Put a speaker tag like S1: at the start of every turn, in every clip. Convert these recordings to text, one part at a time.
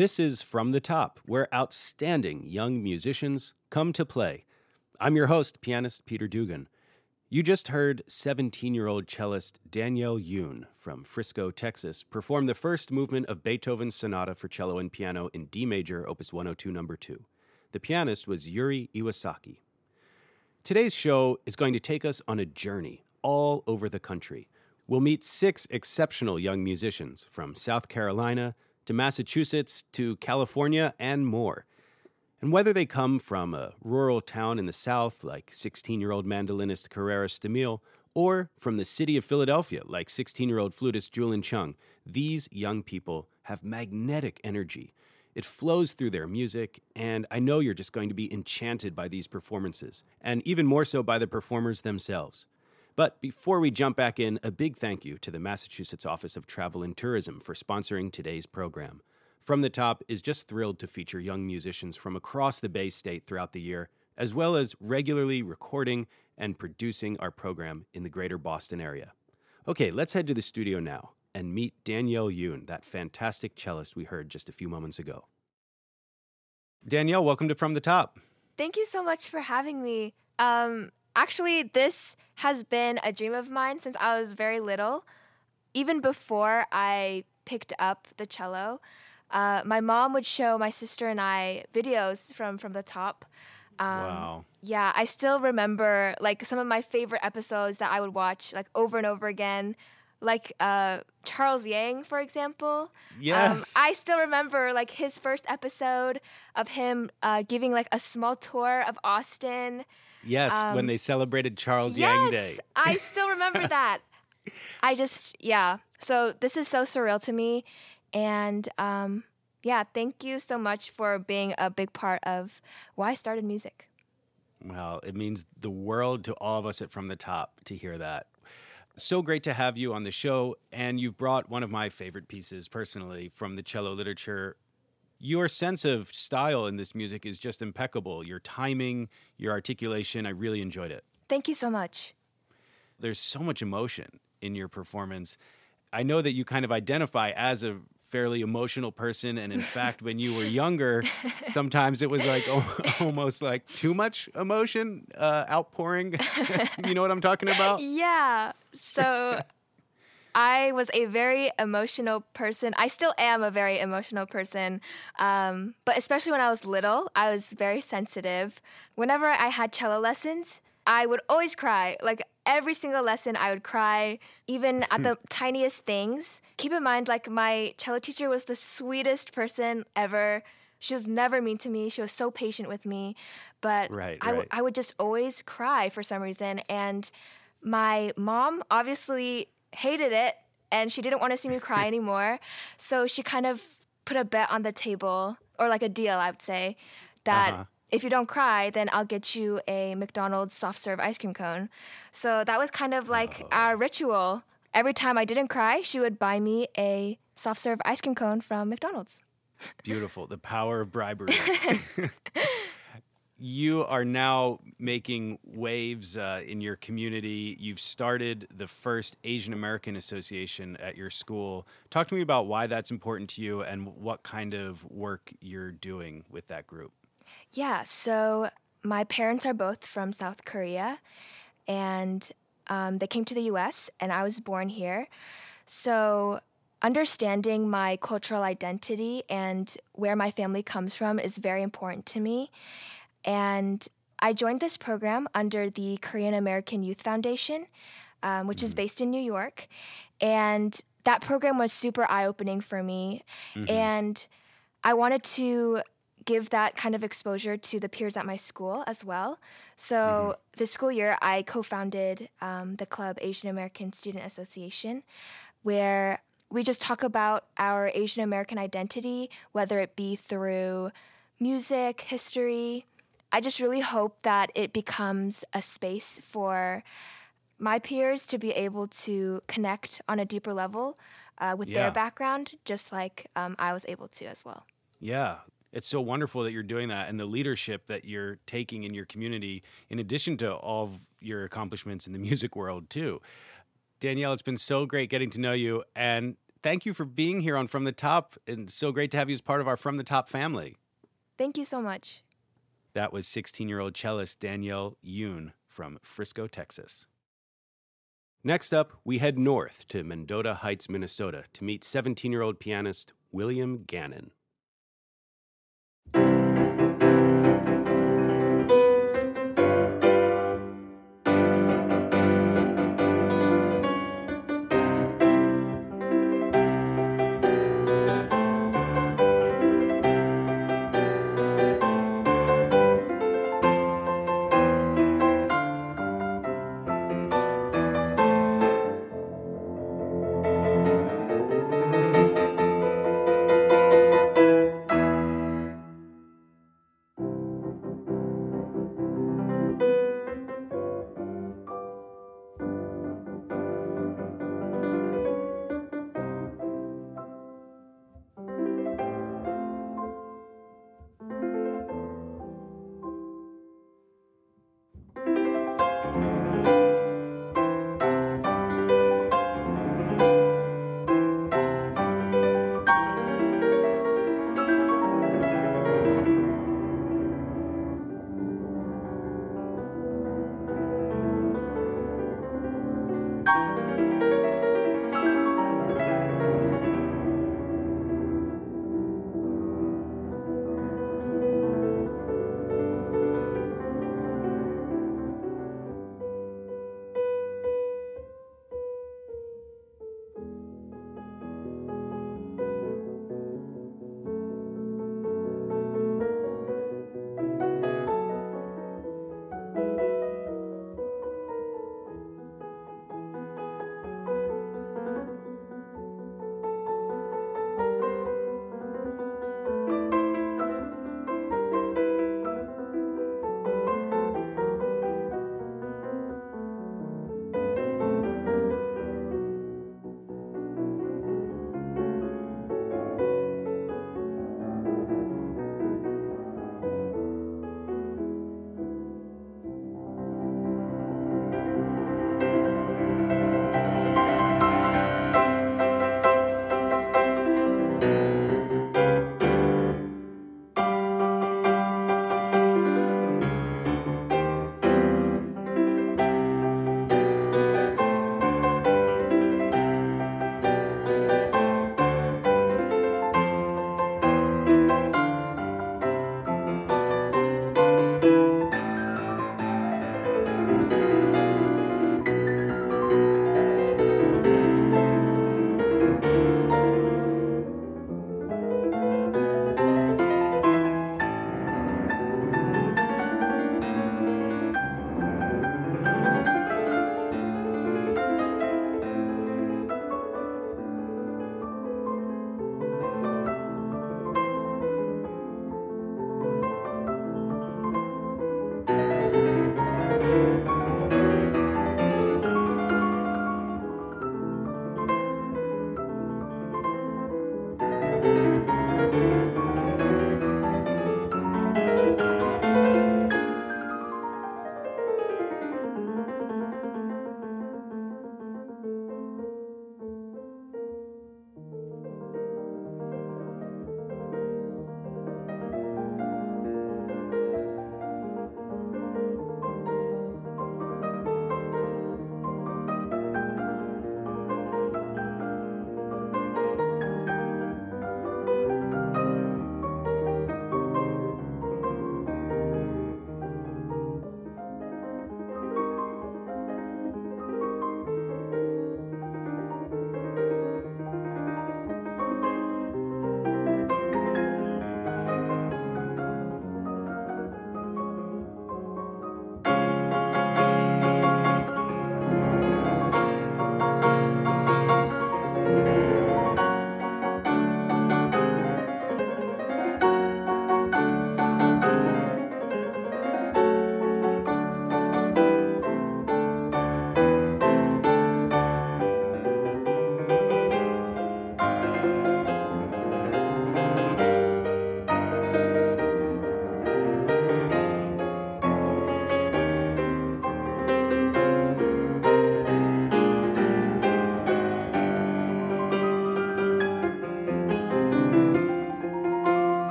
S1: This is From the Top, where outstanding young musicians come to play. I'm your host, pianist Peter Dugan. You just heard 17 year old cellist Danielle Yoon from Frisco, Texas, perform the first movement of Beethoven's Sonata for Cello and Piano in D major, Opus 102, number 2. The pianist was Yuri Iwasaki. Today's show is going to take us on a journey all over the country. We'll meet six exceptional young musicians from South Carolina to Massachusetts to California and more. And whether they come from a rural town in the South, like 16 year old mandolinist Carrera Stamil, or from the city of Philadelphia, like 16 year old flutist Julian Chung, these young people have magnetic energy. It flows through their music, and I know you're just going to be enchanted by these performances, and even more so by the performers themselves. But before we jump back in, a big thank you to the Massachusetts Office of Travel and Tourism for sponsoring today's program. From the Top is just thrilled to feature young musicians from across the Bay State throughout the year, as well as regularly recording and producing our program in the greater Boston area. Okay, let's head to the studio now and meet Danielle Yoon, that fantastic cellist we heard just a few moments ago. Danielle, welcome to From the Top.
S2: Thank you so much for having me. Um, actually, this has been a dream of mine since I was very little. Even before I picked up the cello, uh, my mom would show my sister and I videos from from the top.
S1: Um, wow.
S2: Yeah, I still remember like some of my favorite episodes that I would watch like over and over again like uh, Charles Yang, for example.
S1: Um, yes.
S2: Um, I still remember like his first episode of him uh, giving like a small tour of Austin.
S1: Yes, um, when they celebrated Charles
S2: yes,
S1: Yang Day.
S2: I still remember that. I just, yeah. So this is so surreal to me. And um, yeah, thank you so much for being a big part of why I started music.
S1: Well, it means the world to all of us at From the Top to hear that. So great to have you on the show. And you've brought one of my favorite pieces personally from the cello literature. Your sense of style in this music is just impeccable. Your timing, your articulation, I really enjoyed it.
S2: Thank you so much.
S1: There's so much emotion in your performance. I know that you kind of identify as a fairly emotional person and in fact when you were younger sometimes it was like almost like too much emotion uh, outpouring you know what i'm talking about
S2: yeah so I was a very emotional person. I still am a very emotional person. Um, but especially when I was little, I was very sensitive. Whenever I had cello lessons, I would always cry. Like every single lesson, I would cry, even at the tiniest things. Keep in mind, like, my cello teacher was the sweetest person ever. She was never mean to me. She was so patient with me. But
S1: right,
S2: I, w-
S1: right.
S2: I would just always cry for some reason. And my mom obviously hated it and she didn't want to see me cry anymore. So she kind of put a bet on the table, or like a deal, I would say, that. Uh-huh if you don't cry, then I'll get you a McDonald's soft serve ice cream cone. So that was kind of like oh. our ritual. Every time I didn't cry, she would buy me a soft serve ice cream cone from McDonald's.
S1: Beautiful. The power of bribery. you are now making waves uh, in your community. You've started the first Asian American Association at your school. Talk to me about why that's important to you and what kind of work you're doing with that group.
S2: Yeah, so my parents are both from South Korea, and um, they came to the US, and I was born here. So, understanding my cultural identity and where my family comes from is very important to me. And I joined this program under the Korean American Youth Foundation, um, which mm-hmm. is based in New York. And that program was super eye opening for me. Mm-hmm. And I wanted to give that kind of exposure to the peers at my school as well. So mm-hmm. this school year, I co-founded um, the club Asian American Student Association, where we just talk about our Asian American identity, whether it be through music, history. I just really hope that it becomes a space for my peers to be able to connect on a deeper level uh, with yeah. their background, just like um, I was able to as well.
S1: Yeah, it's so wonderful that you're doing that and the leadership that you're taking in your community in addition to all of your accomplishments in the music world too danielle it's been so great getting to know you and thank you for being here on From the Top. And so great to have you as part of our From the Top family.
S2: Thank you so much.
S1: That was 16 year old cellist Danielle Yoon from Frisco, Texas. Next up, we head north to Mendota Heights, Minnesota to meet 17 year old pianist William Gannon.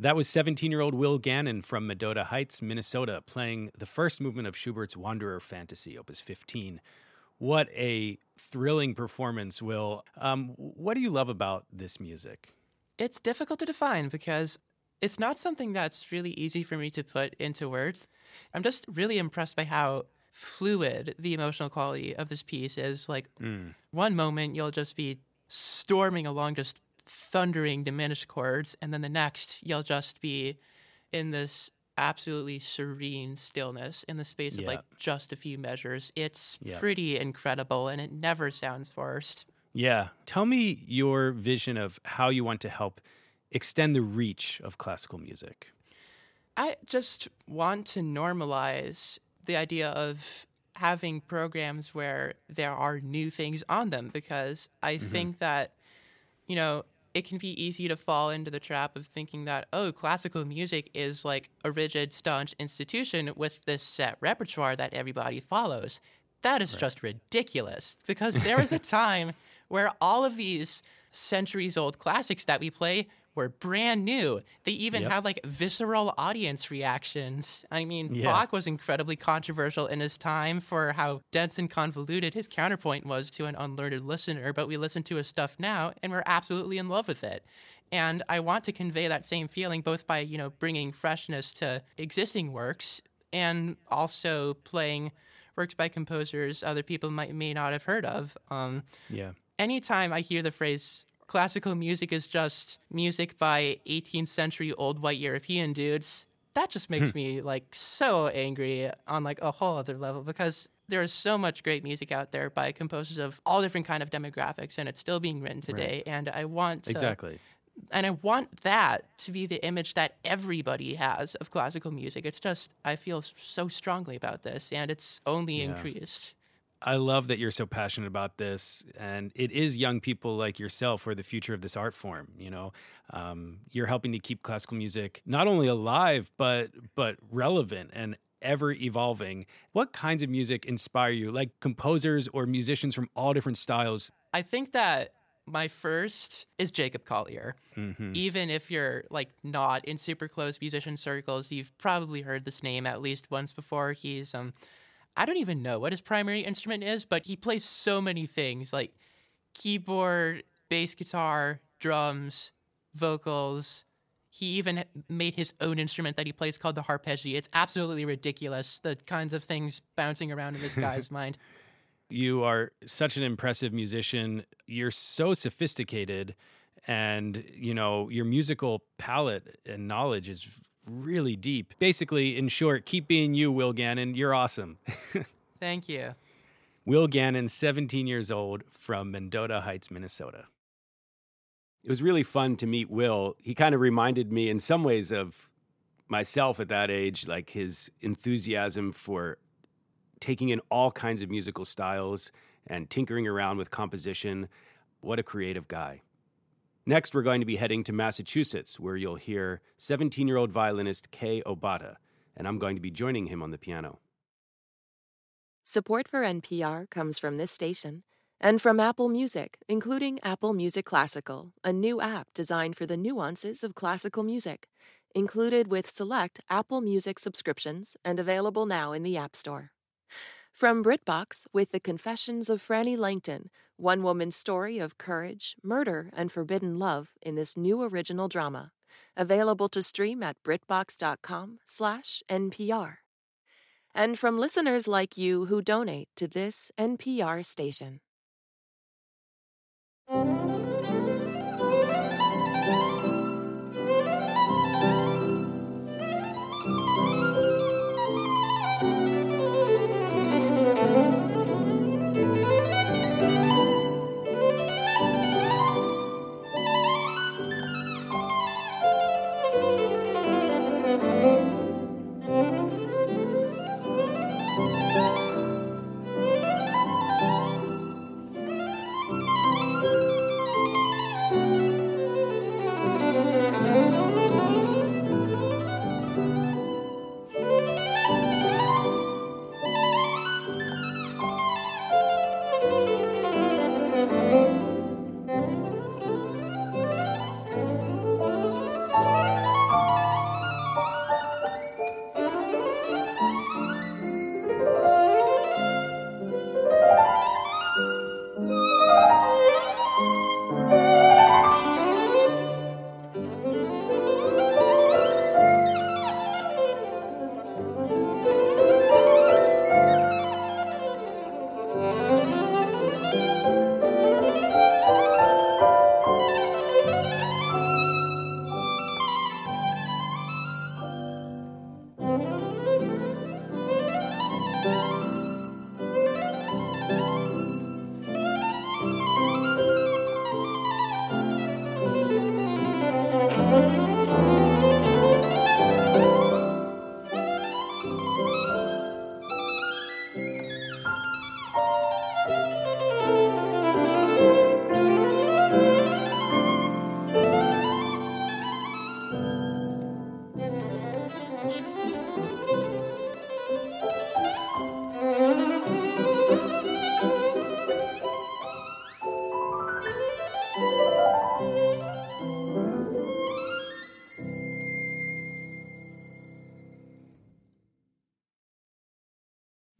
S1: That was 17 year old Will Gannon from Mendota Heights, Minnesota, playing the first movement of Schubert's Wanderer Fantasy, Opus 15. What a thrilling performance, Will. Um, what do you love about this music?
S3: It's difficult to define because it's not something that's really easy for me to put into words. I'm just really impressed by how fluid the emotional quality of this piece is. Like, mm. one moment you'll just be storming along, just thundering diminished chords, and then the next you'll just be in this absolutely serene stillness in the space of like just a few measures. It's pretty incredible and it never sounds forced.
S1: Yeah. Tell me your vision of how you want to help extend the reach of classical music.
S3: I just want to normalize the idea of having programs where there are new things on them because I mm-hmm. think that, you know, it can be easy to fall into the trap of thinking that, oh, classical music is like a rigid, staunch institution with this set repertoire that everybody follows. That is right. just ridiculous because there was a time where all of these centuries old classics that we play were brand new. They even yep. had like visceral audience reactions. I mean, yeah. Bach was incredibly controversial in his time for how dense and convoluted his counterpoint was to an unlearned listener, but we listen to his stuff now and we're absolutely in love with it. And I want to convey that same feeling both by, you know, bringing freshness to existing works and also playing works by composers other people might may not have heard of. Um,
S1: yeah.
S3: Anytime I hear the phrase classical music is just music by 18th century old white European dudes, that just makes hmm. me like so angry on like a whole other level because there is so much great music out there by composers of all different kind of demographics and it's still being written today right. and I want to,
S1: Exactly.
S3: And I want that to be the image that everybody has of classical music. It's just I feel so strongly about this and it's only yeah. increased.
S1: I love that you're so passionate about this, and it is young people like yourself who are the future of this art form. You know, um, you're helping to keep classical music not only alive but but relevant and ever evolving. What kinds of music inspire you, like composers or musicians from all different styles?
S3: I think that my first is Jacob Collier. Mm-hmm. Even if you're like not in super close musician circles, you've probably heard this name at least once before. He's um I don't even know what his primary instrument is, but he plays so many things like keyboard, bass guitar, drums, vocals. He even made his own instrument that he plays called the harpejji. It's absolutely ridiculous, the kinds of things bouncing around in this guy's mind.
S1: You are such an impressive musician. You're so sophisticated and you know your musical palette and knowledge is really deep. Basically, in short, keep being you, Will Gannon. You're awesome.
S3: Thank you.
S1: Will Gannon, 17 years old, from Mendota Heights, Minnesota. It was really fun to meet Will. He kind of reminded me, in some ways, of myself at that age, like his enthusiasm for taking in all kinds of musical styles and tinkering around with composition. What a creative guy. Next, we're going to be heading to Massachusetts, where you'll hear 17 year old violinist Kei Obata, and I'm going to be joining him on the piano.
S4: Support for NPR comes from this station and from Apple Music, including Apple Music Classical, a new app designed for the nuances of classical music, included with select Apple Music subscriptions and available now in the App Store. From BritBox with The Confessions of Frannie Langton, one woman's story of courage, murder, and forbidden love in this new original drama. Available to stream at britbox.com/npr. And from listeners like you who donate to this NPR station.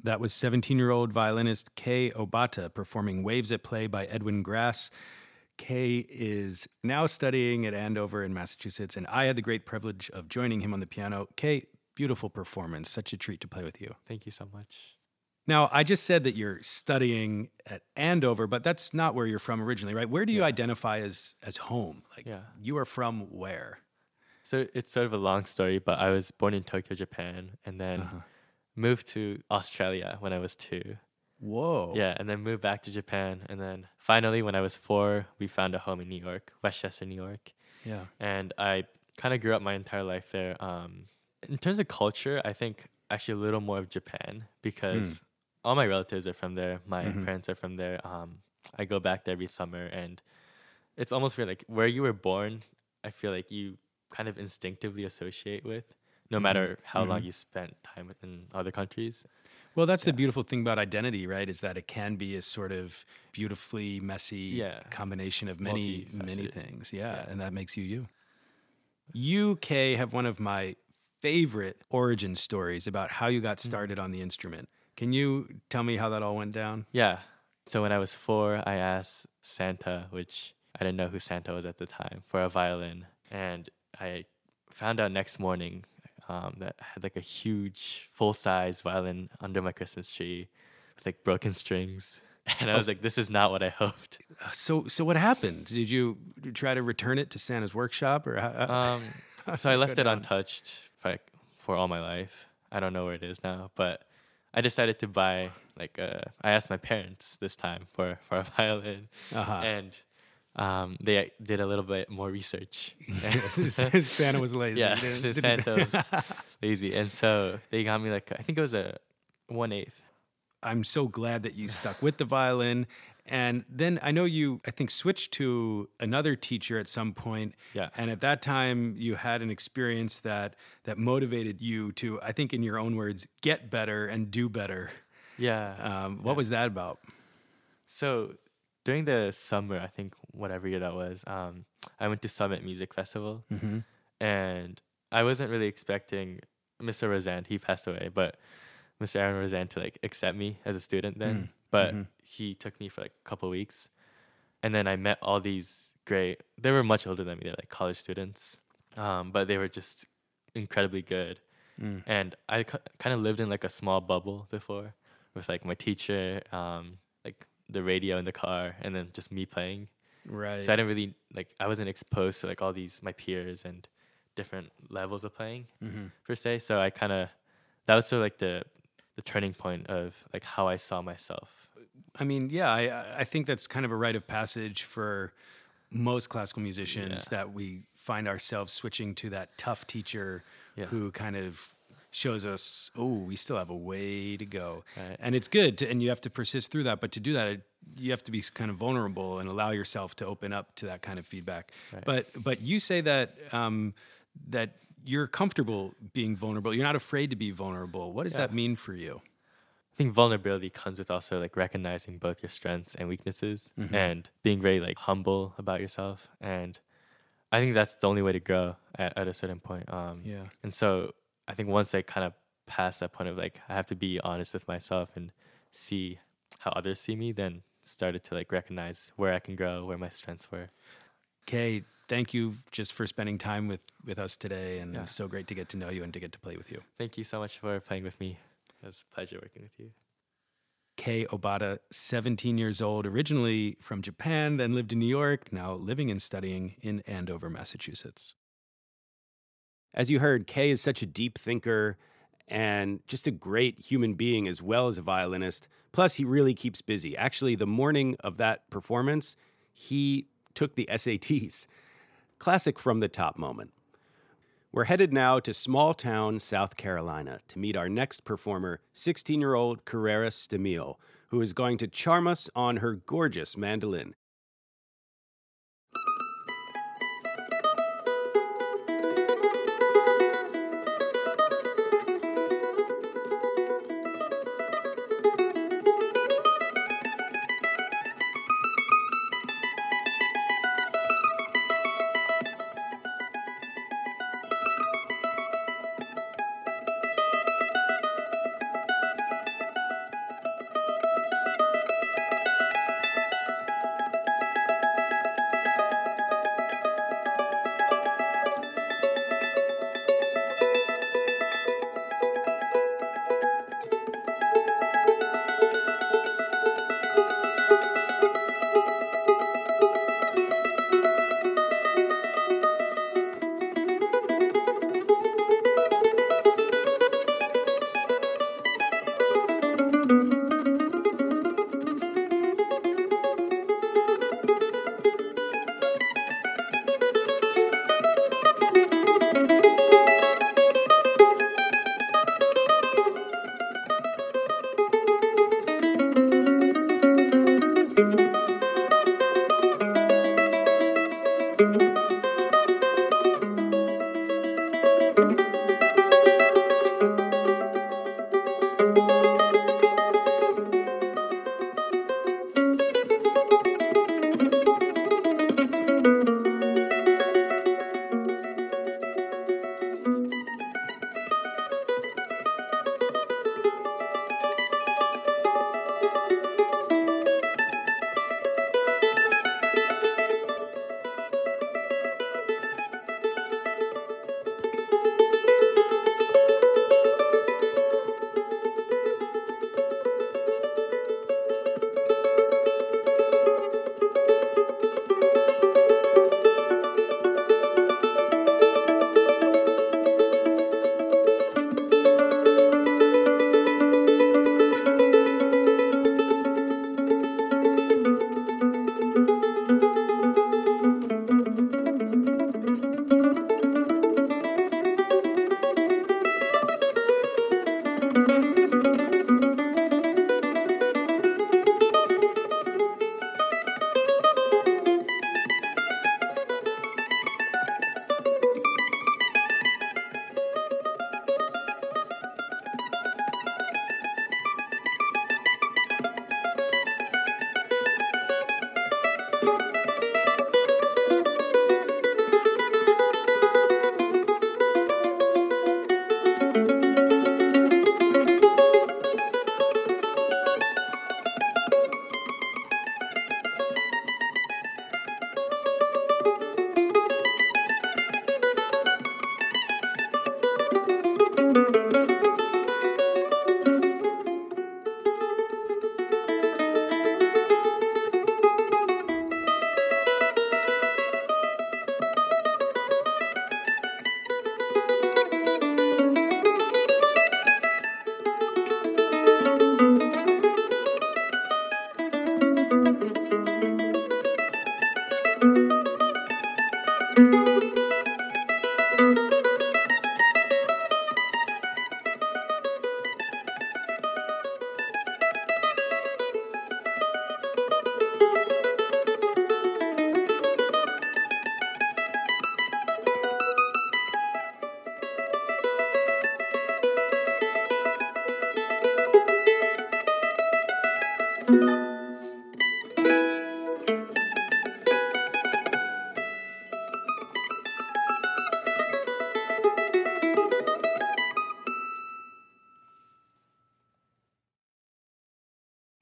S1: That was 17 year old violinist Kei Obata performing Waves at Play by Edwin Grasse. Kei is now studying at Andover in Massachusetts, and I had the great privilege of joining him on the piano. Kei, beautiful performance. Such a treat to play with you.
S5: Thank you so much.
S1: Now, I just said that you're studying at Andover, but that's not where you're from originally, right? Where do you
S5: Yeah.
S1: identify as as home? Like
S5: Yeah.
S1: you are from where?
S5: So it's sort of a long story, but I was born in Tokyo, Japan, and then
S1: Uh-huh.
S5: Moved to Australia when I was two.
S1: Whoa.
S5: Yeah, and then moved back to Japan, and then finally, when I was four, we found a home in New York, Westchester, New York,
S1: Yeah.
S5: and I kind of grew up my entire life there. Um, in terms of culture, I think actually a little more of Japan because all my relatives are from there. My
S1: Mhm.
S5: parents are from there. Um, I go back there every summer, and it's almost feel like where you were born. I feel like you kind of instinctively associate with, no matter how long
S1: Mhm.
S5: you spent time in other countries.
S1: Well, that's the beautiful thing about identity, right? Is that it can be a sort of beautifully messy
S5: Yeah.
S1: combination of many, many things. Yeah,
S5: Yeah.
S1: And that makes you you. You, Kei, have one of my favorite origin stories about how you got started on the instrument. Can you tell me how that all went down?
S5: Yeah. So when I was four, I asked Santa, which I didn't know who Santa was at the time, for a violin. And I found out next morning um, that had like a huge full size violin under my Christmas tree with like broken strings. And I was like, this is not what I hoped.
S1: Uh, So, so what happened? Did you try to return it to Santa's workshop, or how,
S5: Um, so I left it untouched for, for all my life. I don't know where it is now, but I decided to buy like uh, I asked my parents this time for for a violin,
S1: Uh-huh.
S5: and um, they did a little bit more research.
S1: Santa was lazy.
S5: yeah, Santa was lazy, and so they got me like I think it was a one eighth.
S1: I'm so glad that you stuck with the violin. And then I know you, I think, switched to another teacher at some point.
S5: Yeah.
S1: And at that time, you had an experience that that motivated you to, I think, in your own words, get better and do better.
S5: Yeah.
S1: Um, what was that about?
S5: So during the summer, I think whatever year that was, um, I went to Summit Music Festival,
S1: Mhm.
S5: and I wasn't really expecting Mr. Rosand. He passed away, but Mr. Aaron Rosand to like accept me as a student then.
S1: Mm,
S5: But
S1: mhm.
S5: he took me for like a couple weeks, and then I met all these great. They were much older than me. They're like college students, um, but they were just incredibly good.
S1: Mm.
S5: And I kind of lived in like a small bubble before, with like my teacher, um, like the radio in the car, and then just me playing.
S1: Right.
S5: So I didn't really like I wasn't exposed to like all these my peers and different levels of playing
S1: Mhm.
S5: per se. So I kind of that was sort of like the the turning point of like how I saw myself.
S1: I mean, yeah, I, I think that's kind of a rite of passage for most classical musicians
S5: Yeah.
S1: that we find ourselves switching to that tough teacher
S5: Yeah.
S1: who kind of shows us, oh, we still have a way to go.
S5: Right.
S1: And it's good, to, and you have to persist through that. But to do that, it, you have to be kind of vulnerable and allow yourself to open up to that kind of feedback.
S5: Right.
S1: But but you say that um, that you're comfortable being vulnerable. You're not afraid to be vulnerable. What does
S5: Yeah.
S1: that mean for you?
S5: I think vulnerability comes with also like recognizing both your strengths and weaknesses
S1: Mhm.
S5: and being very like humble about yourself. And I think that's the only way to grow at, at a certain point. Um,
S1: Yeah.
S5: And so I think once I kind of passed that point of like I have to be honest with myself and see how others see me, then started to like recognize where I can grow, where my strengths were.
S1: Kei, thank you just for spending time with, with us today. And
S5: Yeah.
S1: it's so great to get to know you and to get to play with you.
S5: Thank you so much for playing with me. It was a pleasure working with you.
S1: Kei Obata, 17 years old, originally from Japan, then lived in New York, now living and studying in Andover, Massachusetts.
S6: As you heard, Kei is such a deep thinker and just a great human being as well as a violinist. Plus, he really keeps busy. Actually, the morning of that performance, he took the SATs. Classic from the top moment. We're headed now to small town South Carolina to meet our next performer, 16 year old Carrera Stamil, who is going to charm us on her gorgeous mandolin.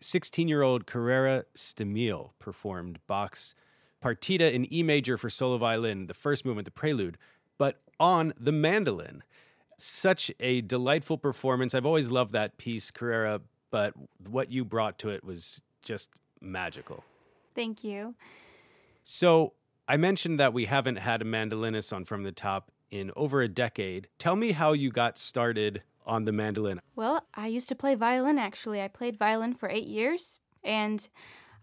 S1: 16 year old Carrera Stamil performed Bach's Partita in E major for solo violin, the first movement, the prelude, but on the mandolin. Such a delightful performance. I've always loved that piece, Carrera, but what you brought to it was just magical.
S7: Thank you.
S1: So, I mentioned that we haven't had a mandolinist on From the Top in over a decade. Tell me how you got started on the mandolin.
S7: Well, I used to play violin actually. I played violin for eight years and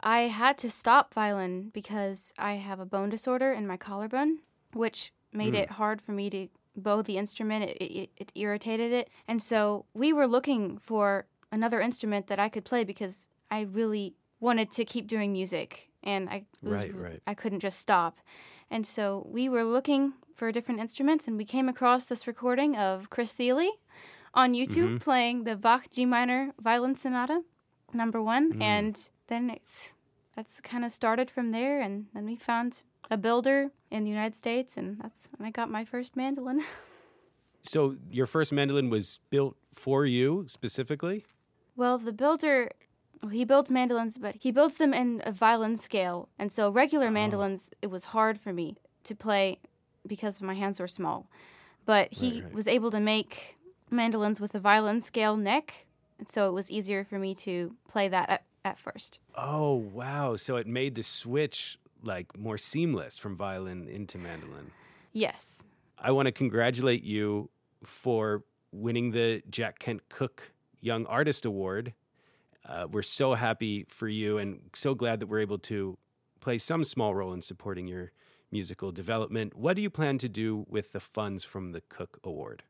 S7: I had to stop violin because I have a bone disorder in my collarbone, which made mm. it hard for me to bow the instrument. It, it, it irritated it. And so we were looking for another instrument that I could play because I really wanted to keep doing music and I was, right, right. I couldn't just stop. And so we were looking for different instruments and we came across this recording of Chris Thile on YouTube mm-hmm. playing the Bach G minor violin sonata number 1 mm. and then it's that's kind of started from there and then we found a builder in the United States and that's when I got my first mandolin.
S1: so your first mandolin was built for you specifically?
S7: Well, the builder he builds mandolins, but he builds them in a violin scale. And so regular oh. mandolins, it was hard for me to play because my hands were small. But he right, right. was able to make mandolins with a violin scale neck, and so it was easier for me to play that at, at first.
S1: Oh, wow. So it made the switch like more seamless from violin into mandolin.
S7: Yes.
S1: I want to congratulate you for winning the Jack Kent Cooke Young Artist Award. Uh, we're so happy for you and so glad that we're able to play some small role in supporting your musical development. What do you plan to do with the funds from the Cooke Award?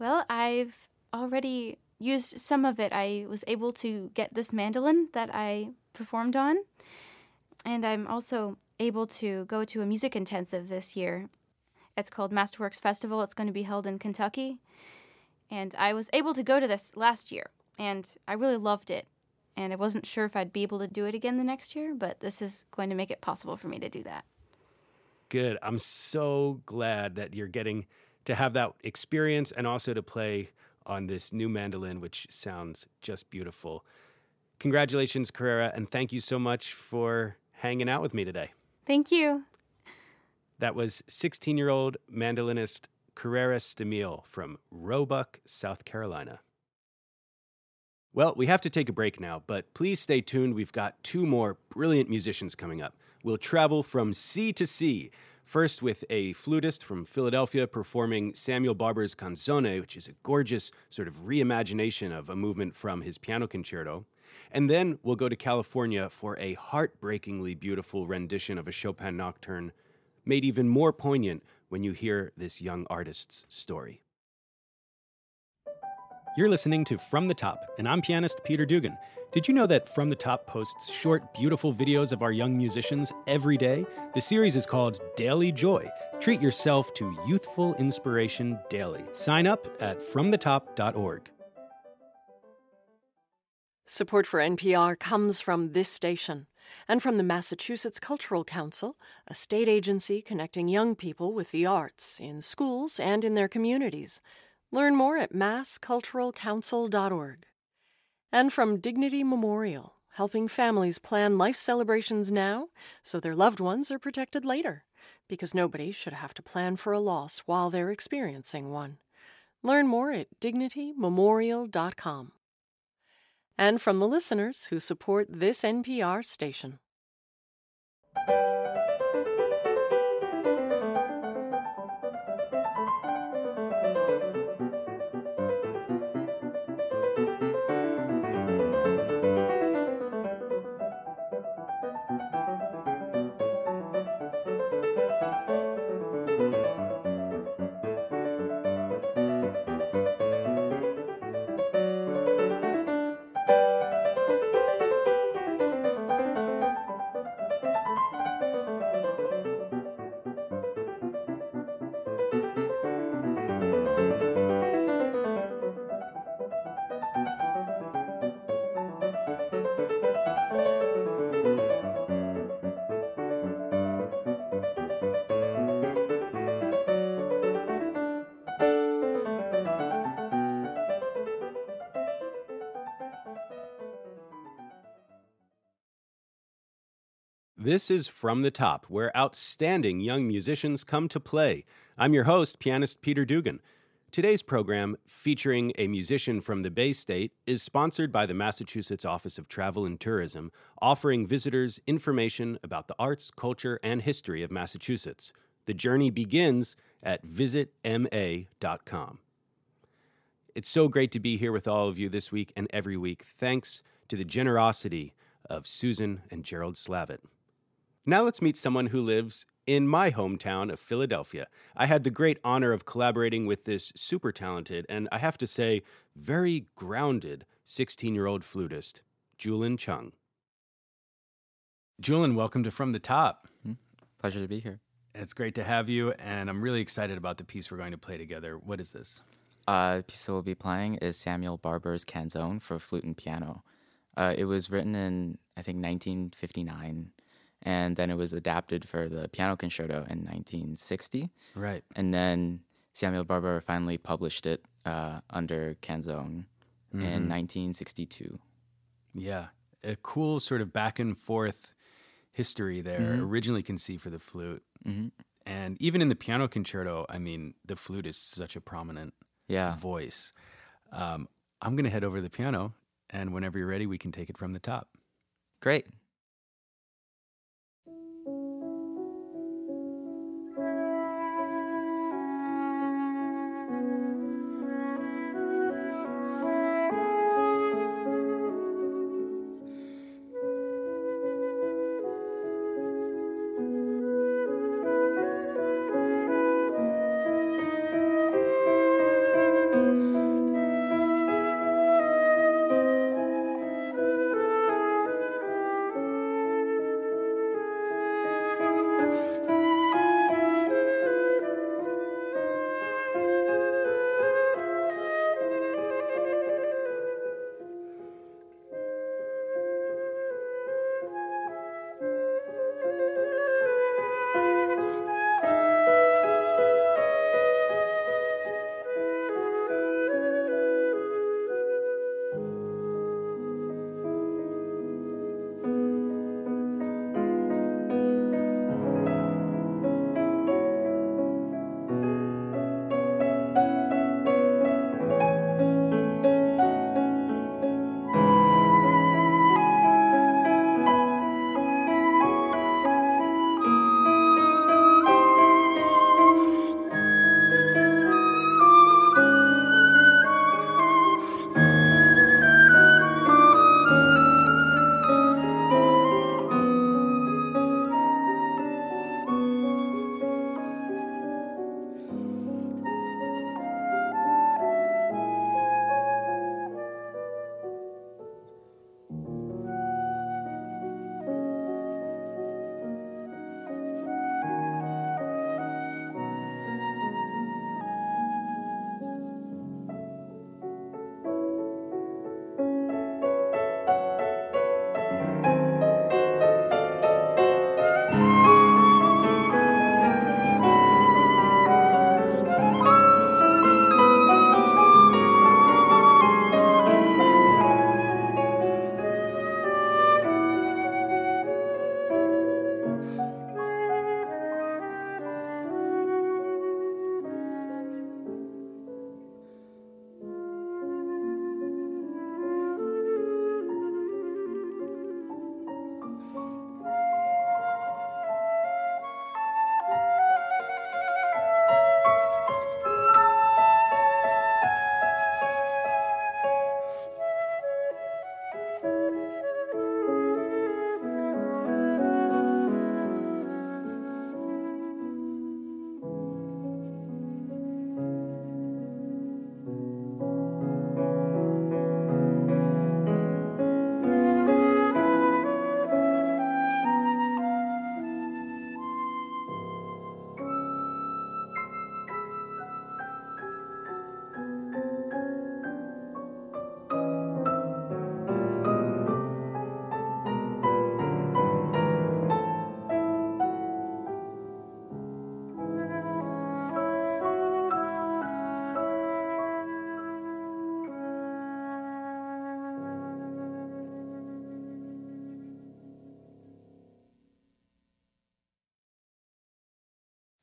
S7: Well, I've already used some of it. I was able to get this mandolin that I performed on, and I'm also able to go to a music intensive this year. It's called Masterworks Festival. It's going to be held in Kentucky. And I was able to go to this last year, and I really loved it. And I wasn't sure if I'd be able to do it again the next year, but this is going to make it possible for me to do that.
S1: Good. I'm so glad that you're getting to have that experience and also to play on this new mandolin, which sounds just beautiful. Congratulations, Carrera, and thank you so much for hanging out with me today.
S7: Thank you.
S1: That was 16 year old mandolinist Carrera Stamil from Roebuck, South Carolina. Well, we have to take a break now, but please stay tuned. We've got two more brilliant musicians coming up. We'll travel from sea to sea. First, with a flutist from Philadelphia performing Samuel Barber's Canzone, which is a gorgeous sort of reimagination of a movement from his piano concerto. And then we'll go to California for a heartbreakingly beautiful rendition of a Chopin nocturne, made even more poignant when you hear this young artist's story. You're listening to From the Top, and I'm pianist Peter Dugan. Did you know that From the Top posts short, beautiful videos of our young musicians every day? The series is called Daily Joy. Treat yourself to youthful inspiration daily. Sign up at fromthetop.org.
S8: Support for NPR comes from this station and from the Massachusetts Cultural Council, a state agency connecting young people with the arts in schools and in their communities. Learn more at massculturalcouncil.org. And from Dignity Memorial, helping families plan life celebrations now so their loved ones are protected later, because nobody should have to plan for a loss while they're experiencing one. Learn more at dignitymemorial.com and from the listeners who support this NPR station.
S1: This is From the Top, where outstanding young musicians come to play. I'm your host, pianist Peter Dugan. Today's program, featuring a musician from the Bay State, is sponsored by the Massachusetts Office of Travel and Tourism, offering visitors information about the arts, culture, and history of Massachusetts. The journey begins at visitma.com. It's so great to be here with all of you this week and every week. Thanks to the generosity of Susan and Gerald Slavitt. Now let's meet someone who lives in my hometown of Philadelphia. I had the great honor of collaborating with this super talented and I have to say, very grounded 16 year old flutist, Julian Chung. Julian, welcome to From the Top.
S9: Hmm. Pleasure to be here.
S1: It's great to have you, and I'm really excited about the piece we're going to play together. What is this?
S9: Uh, the piece that we'll be playing is Samuel Barber's Canzone for flute and piano. Uh, it was written in, I think, 1959 and then it was adapted for the piano concerto in 1960.
S1: Right.
S9: And then Samuel Barber finally published it uh, under Canzone mm-hmm. in 1962.
S1: Yeah, a cool sort of back and forth history there. Mm-hmm. Originally conceived for the flute, mm-hmm. and even in the piano concerto, I mean, the flute is such a prominent
S9: yeah.
S1: voice. Um, I'm going to head over to the piano, and whenever you're ready, we can take it from the top.
S9: Great.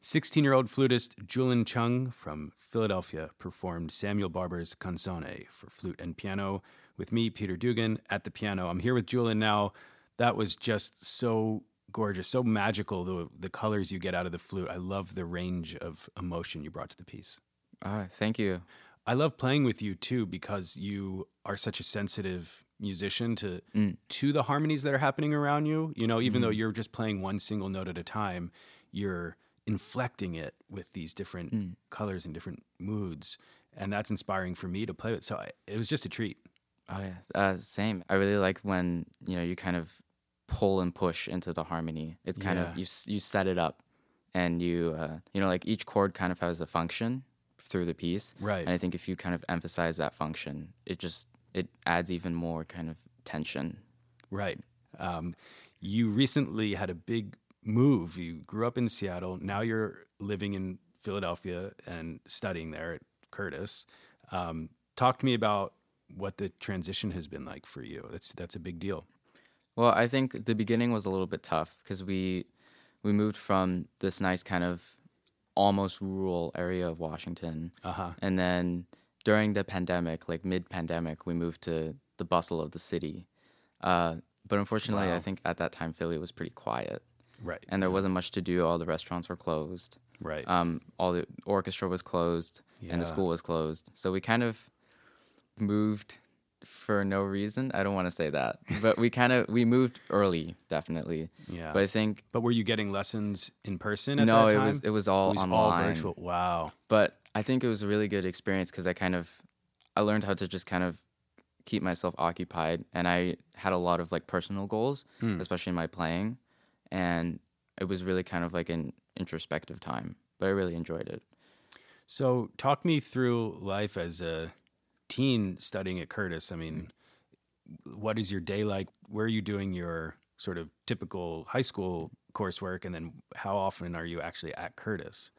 S1: 16 year old flutist Julian Chung from Philadelphia performed Samuel Barber's Canzone for flute and piano with me, Peter Dugan, at the piano. I'm here with Julian now. That was just so gorgeous, so magical, the, the colors you get out of the flute. I love the range of emotion you brought to the piece.
S9: Ah, thank you.
S1: I love playing with you too because you are such a sensitive musician to
S9: Mm.
S1: to the harmonies that are happening around you. You know, even though
S9: Mhm.
S1: you're just playing one single note at a time, you're inflecting it with these different
S9: Mm.
S1: colors and different moods, and that's inspiring for me to play with. So I, it was just a treat.
S9: Oh yeah, uh, same. I really like when you know you kind of pull and push into the harmony. It's kind
S1: Yeah.
S9: of you you set it up, and you uh, you know like each chord kind of has a function through the piece.
S1: Right.
S9: And I think if you kind of emphasize that function, it just it adds even more kind of tension.
S1: Right. Um, you recently had a big move. You grew up in Seattle. Now you're living in Philadelphia and studying there at Curtis. Um, talk to me about what the transition has been like for you. That's that's a big deal.
S9: Well, I think the beginning was a little bit tough because we we moved from this nice kind of almost rural area of Washington,
S1: Uh huh.
S9: and then during the pandemic, like mid pandemic, we moved to the bustle of the city. Uh, but unfortunately,
S1: Wow.
S9: I think at that time Philly was pretty quiet,
S1: Right.
S9: and there wasn't much to do. All the restaurants were closed.
S1: Right.
S9: Um, all the orchestra was closed, and the school was closed. So we kind of moved for no reason. I don't want to say that, but we kind of we moved early, definitely.
S1: yeah.
S9: But I think
S1: But were you getting lessons in person at
S9: no,
S1: that
S9: it was it was all
S1: It was
S9: online.
S1: all virtual. Wow.
S9: But I think it was a really good experience because I kind of I learned how to just kind of keep myself occupied, and I had a lot of like personal goals,
S1: Hmm.
S9: especially in my playing, and it was really kind of like an introspective time. But I really enjoyed it.
S1: So, talk me through life as a teen studying at Curtis. I mean, what is your day like? Where are you doing your sort of typical high school coursework? And then, how often are you actually at Curtis?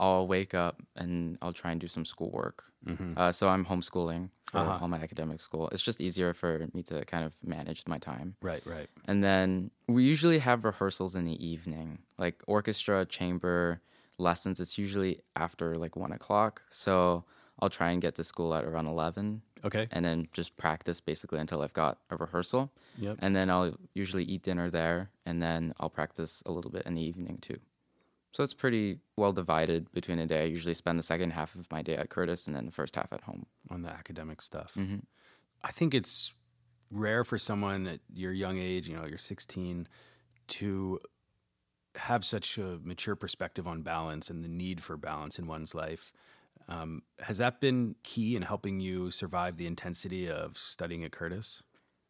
S9: I'll wake up and I'll try and do some schoolwork.
S1: Mm-hmm.
S9: Uh, so I'm homeschooling for
S1: Uh-huh.
S9: all my academic school. It's just easier for me to kind of manage my time.
S1: Right, right.
S9: And then we usually have rehearsals in the evening, like orchestra, chamber, lessons. It's usually after like one o'clock. So I'll try and get to school at around 11
S1: Okay.
S9: and then just practice basically until I've got a rehearsal.
S1: Yep.
S9: And then I'll usually eat dinner there and then I'll practice a little bit in the evening too. So it's pretty well divided between the day. I usually spend the second half of my day at Curtis and then the first half at home.
S1: On the academic stuff.
S9: hmm
S1: I think it's rare for someone at your young age, you know, you're 16, to have such a mature perspective on balance and the need for balance in one's life. Um, has that been key in helping you survive the intensity of studying at Curtis?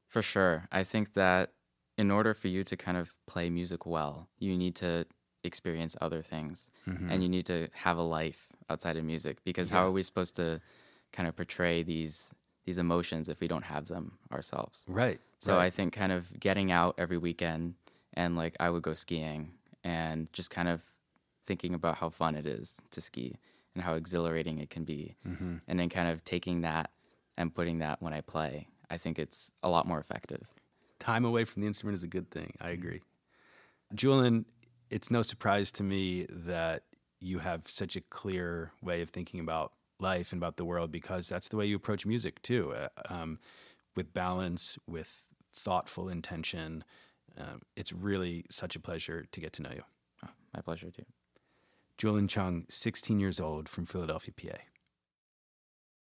S9: For sure. I think that in order for you to kind of play music well, you need to experience other things and you need to have a life outside of music because how are we supposed to kind of portray these these emotions if we don't have them ourselves?
S1: right.
S9: So
S1: right.
S9: I think kind of getting out every weekend and like I would go skiing and just kind of thinking about how fun it is to ski and how exhilarating it can be.
S1: Mhm.
S9: And then kind of taking that and putting that when I play, I think it's a lot more effective.
S1: time away from the instrument is a good thing. I agree. Julian, it's no surprise to me that you have such a clear way of thinking about life and about the world because that's the way you approach music too, uh, um, with balance, with thoughtful intention. Um, it's really such a pleasure to get to know you.
S9: Oh, my pleasure too.
S1: Julian Chung, 16 years old from Philadelphia, PA.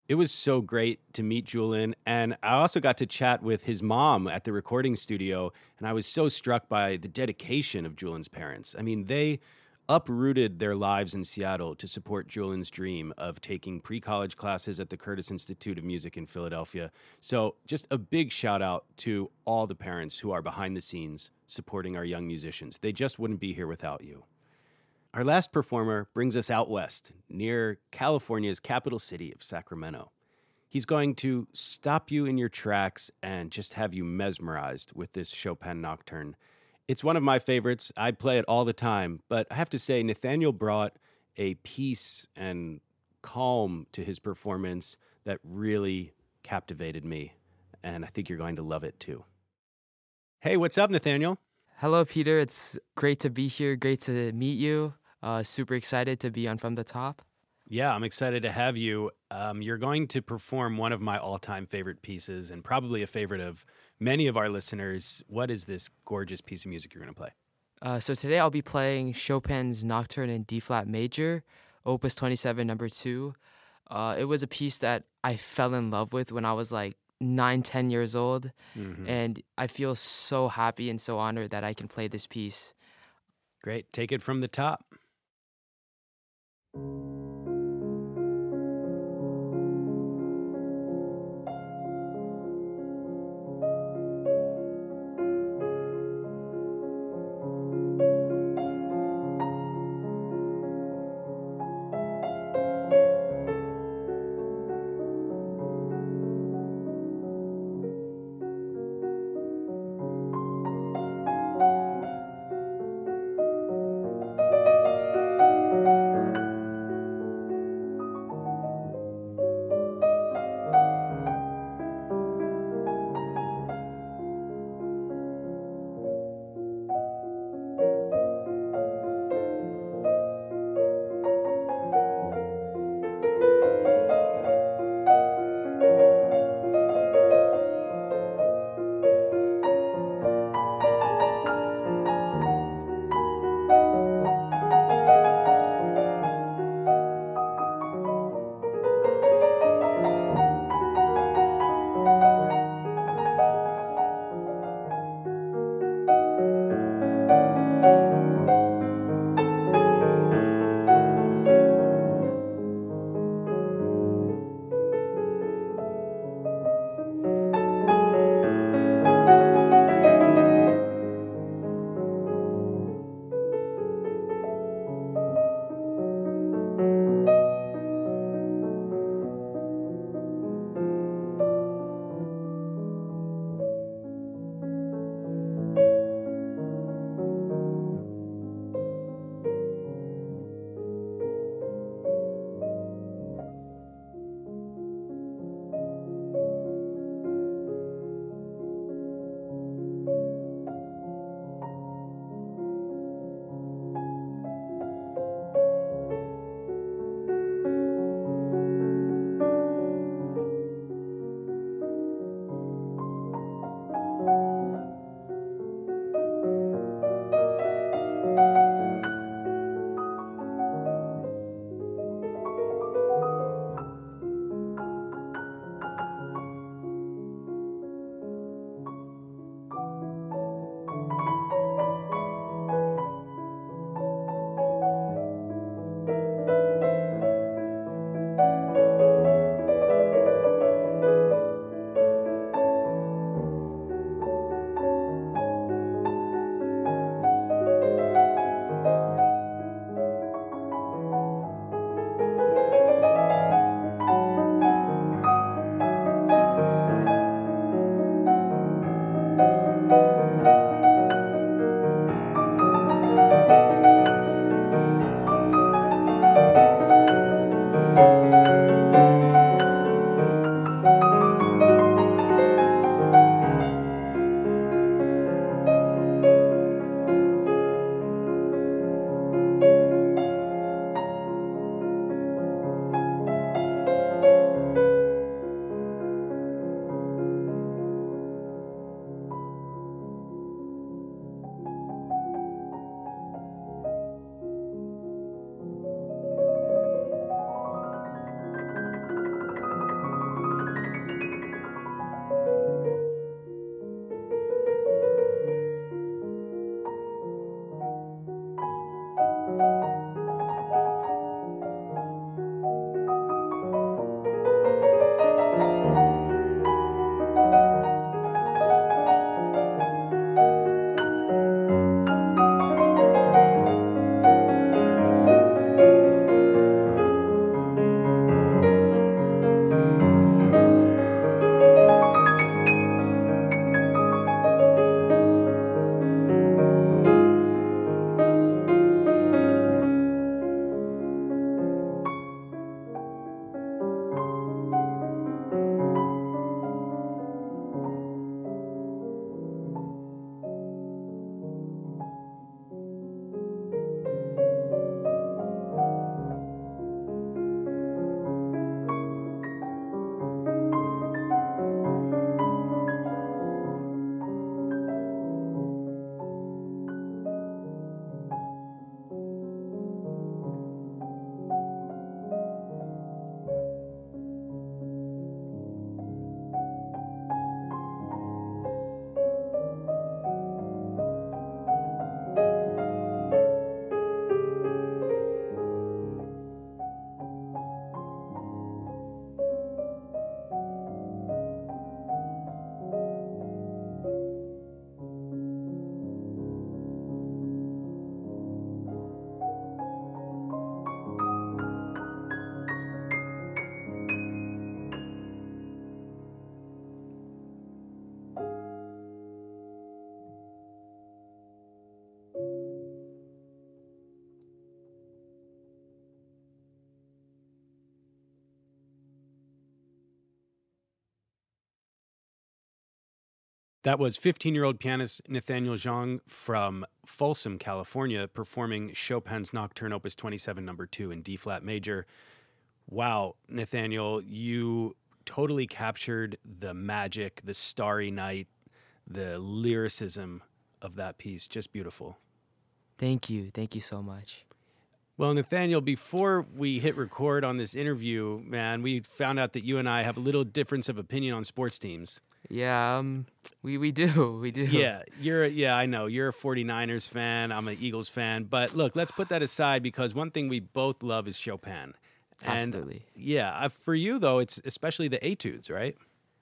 S10: It was so great to meet Julian. And I also got to chat with his mom at the recording studio. And I was so struck by the dedication of Julian's parents. I mean, they uprooted their lives in Seattle to support Julian's dream of taking pre college classes at the Curtis Institute of Music in Philadelphia. So, just a big shout out to all the parents who are behind the scenes supporting our young musicians. They just wouldn't be here without you. Our last performer brings us out west, near California's capital city of Sacramento. He's going to stop you in your tracks and just have you mesmerized with this Chopin nocturne. It's one of my favorites. I play it all the time, but I have to say, Nathaniel brought a peace and calm to his performance that really captivated me, and I think you're going to love it too. Hey, what's up, Nathaniel?
S11: Hello, Peter. It's great to be here. Great to meet you. Uh, super excited to be on From the Top.
S1: Yeah, I'm excited to have you. Um, you're going to perform one of my all time favorite pieces and probably a favorite of many of our listeners. What is this gorgeous piece of music you're going to play?
S11: Uh, so today I'll be playing Chopin's Nocturne in D flat major, Opus 27, number two. Uh, it was a piece that I fell in love with when I was like nine, ten years old. Mm-hmm. And I feel so happy and so honored that I can play this piece.
S1: Great. Take it from the top. That was 15 year old pianist Nathaniel Zhang from Folsom, California, performing Chopin's Nocturne Opus 27, number two in D flat major. Wow, Nathaniel, you totally captured the magic, the starry night, the lyricism of that piece. Just beautiful.
S11: Thank you. Thank you so much.
S1: Well, Nathaniel, before we hit record on this interview, man, we found out that you and I have a little difference of opinion on sports teams.
S11: Yeah, um, we, we do. We do.
S1: Yeah, you're yeah, I know. You're a 49ers fan, I'm an Eagles fan, but look, let's put that aside because one thing we both love is Chopin.
S11: And Absolutely.
S1: Yeah, for you though, it's especially the etudes, right?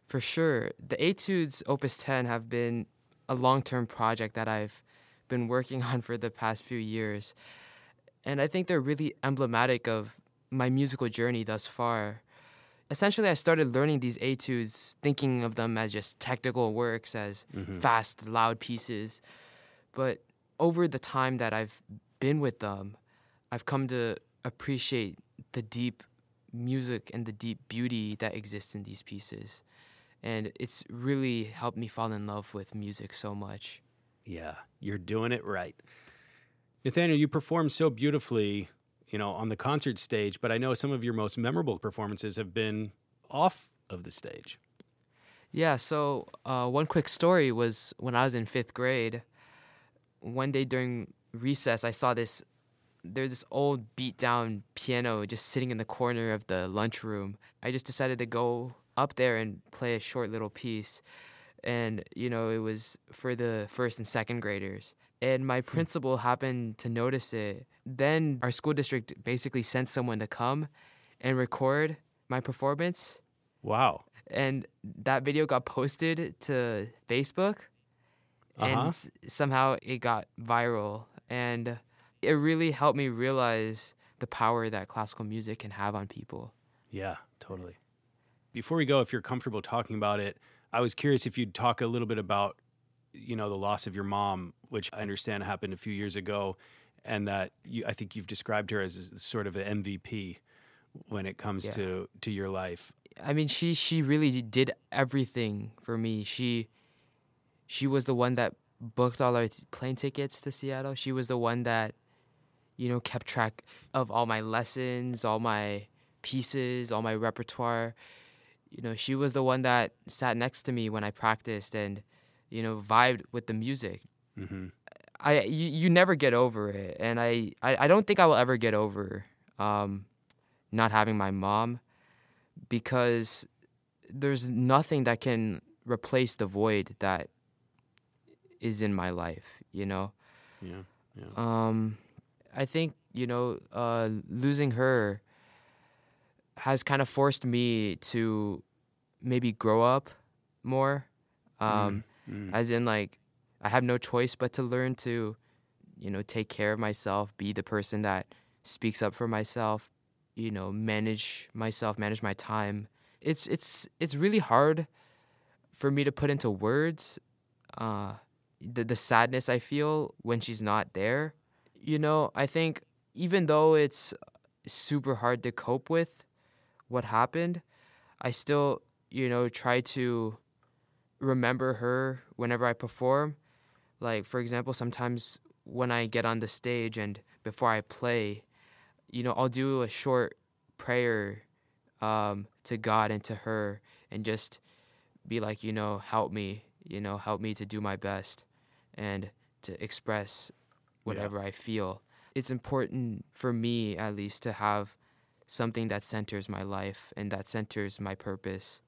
S11: For sure. The etudes Opus 10 have been a long-term project that I've been working on for the past few years. And I think they're really emblematic of my musical journey thus far essentially I started learning these etudes, thinking of them as just technical works, as mm-hmm. fast, loud pieces. But over the time that I've been with them, I've come to appreciate the deep music and the deep beauty that exists in these pieces. And it's really helped me fall in love with music so much.
S1: Yeah, you're doing it right. Nathaniel, you perform so beautifully you know, on the concert stage, but I know some of your most memorable performances have been off of the stage.
S11: Yeah, so uh, one quick story was when I was in fifth grade. One day during recess, I saw this. There's this old beat down piano just sitting in the corner of the lunchroom. I just decided to go up there and play a short little piece. And, you know, it was for the first and second graders and my hmm. principal happened to notice it. Then our school district basically sent someone to come and record my performance.
S1: Wow.
S11: And that video got posted to Facebook uh-huh. and s- somehow it got viral and it really helped me realize the power that classical music can have on people.
S1: Yeah, totally. Before we go, if you're comfortable talking about it, I was curious if you'd talk a little bit about you know the loss of your mom, which I understand happened a few years ago, and that you, I think you've described her as sort of an MVP when it comes yeah. to to your life.
S11: I mean, she she really did everything for me. She she was the one that booked all our plane tickets to Seattle. She was the one that you know kept track of all my lessons, all my pieces, all my repertoire. You know, she was the one that sat next to me when I practiced and you know, vibed with the music. Mm-hmm. I you, you never get over it, and I, I, I don't think I will ever get over um, not having my mom because there's nothing that can replace the void that is in my life. You know.
S1: Yeah. Yeah.
S11: Um, I think you know, uh, losing her has kind of forced me to maybe grow up more. Um, mm mm. as in like I have no choice but to learn to, you know, take care of myself, be the person that speaks up for myself, you know, manage myself, manage my time. It's it's it's really hard for me to put into words uh, the the sadness I feel when she's not there. You know, I think even though it's super hard to cope with what happened, I still, you know, try to remember her whenever I perform. Like, for example, sometimes when I get on the stage and before I play, you know, I'll do a short prayer um, to God and to her and just be like, you know, help me, you know, help me to do my best and to express whatever yeah. I feel. It's important for me, at least, to have something that centers my life and that centers my purpose.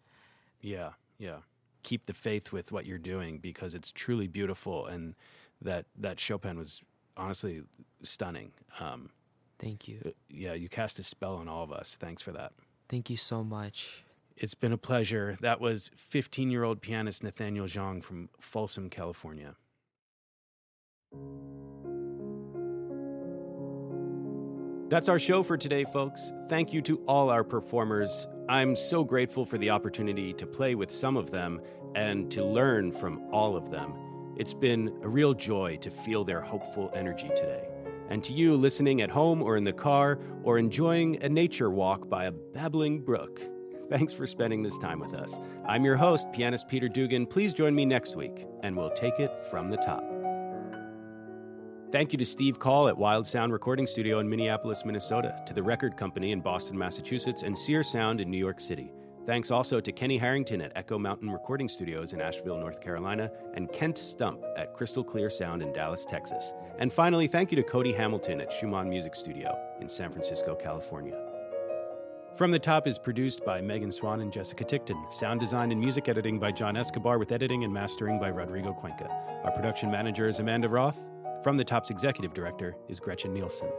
S1: Yeah, yeah keep the faith with what you're doing because it's truly beautiful and that that Chopin was honestly stunning. Um,
S11: Thank you.
S1: Uh, yeah, you cast a spell on all of us. Thanks for that.
S11: Thank you so much.
S1: It's been a pleasure. That was 15 year old pianist Nathaniel Zhang from Folsom, California. That's our show for today, folks. Thank you to all our performers. I'm so grateful for the opportunity to play with some of them and to learn from all of them. It's been a real joy to feel their hopeful energy today. And to you listening at home or in the car or enjoying a nature walk by a babbling brook, Thanks for spending this time with us. I'm your host, pianist Peter Dugan. Please join me next week, and we'll take it from the top. Thank you to Steve Call at Wild Sound Recording Studio in Minneapolis, Minnesota, to the Record Company in Boston, Massachusetts, and Sear Sound in New York City. Thanks also to Kenny Harrington at Echo Mountain Recording Studios in Asheville, North Carolina, and Kent Stump at Crystal Clear Sound in Dallas, Texas. And finally, thank you to Cody Hamilton at Schumann Music Studio in San Francisco, California. From the Top is produced by Megan Swan and Jessica Tickton. Sound design and music editing by John Escobar with editing and mastering by Rodrigo Cuenca. Our production manager is Amanda Roth. From the Top's executive director is Gretchen Nielsen.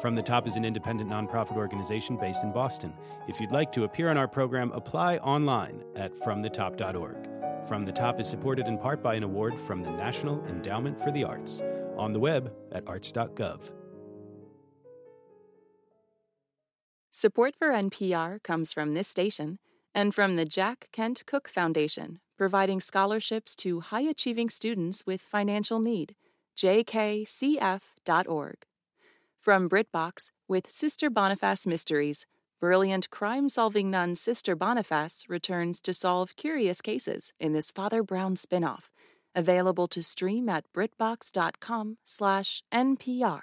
S1: From the Top is an independent nonprofit organization based in Boston. If you'd like to appear on our program, apply online at fromthetop.org. From the Top is supported in part by an award from the National Endowment for the Arts, on the web at arts.gov.
S4: Support for NPR comes from this station and from the Jack Kent Cooke Foundation, providing scholarships to high achieving students with financial need. jkcf.org. From BritBox with Sister Boniface Mysteries, brilliant crime solving nun Sister Boniface returns to solve curious cases in this Father Brown spin off, available to stream at BritBox.com/slash NPR.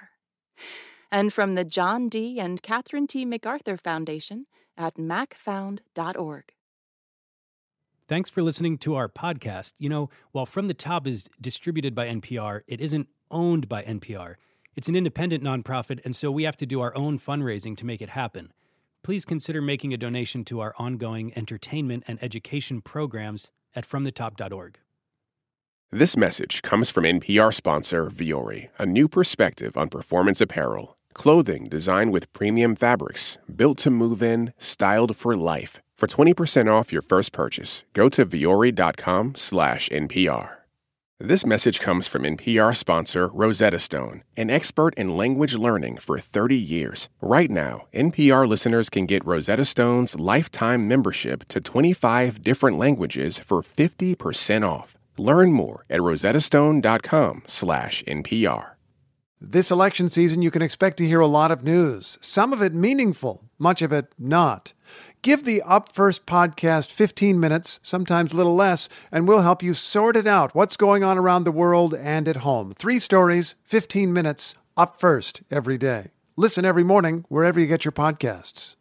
S4: And from the John D. and Catherine T. MacArthur Foundation at macfound.org.
S1: Thanks for listening to our podcast. You know, while From the Top is distributed by NPR, it isn't owned by NPR. It's an independent nonprofit, and so we have to do our own fundraising to make it happen. Please consider making a donation to our ongoing entertainment and education programs at fromthetop.org.
S12: This message comes from NPR sponsor Vuori, a new perspective on performance apparel. Clothing designed with premium fabrics, built to move in, styled for life. For 20% off your first purchase, go to vuori.com slash NPR. This message comes from NPR sponsor Rosetta Stone, an expert in language learning for 30 years. Right now, NPR listeners can get Rosetta Stone's lifetime membership to 25 different languages for 50% off. Learn more at rosettastone.com/npr.
S13: This election season, you can expect to hear a lot of news, some of it meaningful, much of it not. Give the Up First podcast 15 minutes, sometimes a little less, and we'll help you sort it out what's going on around the world and at home. Three stories, 15 minutes, Up First every day. Listen every morning wherever you get your podcasts.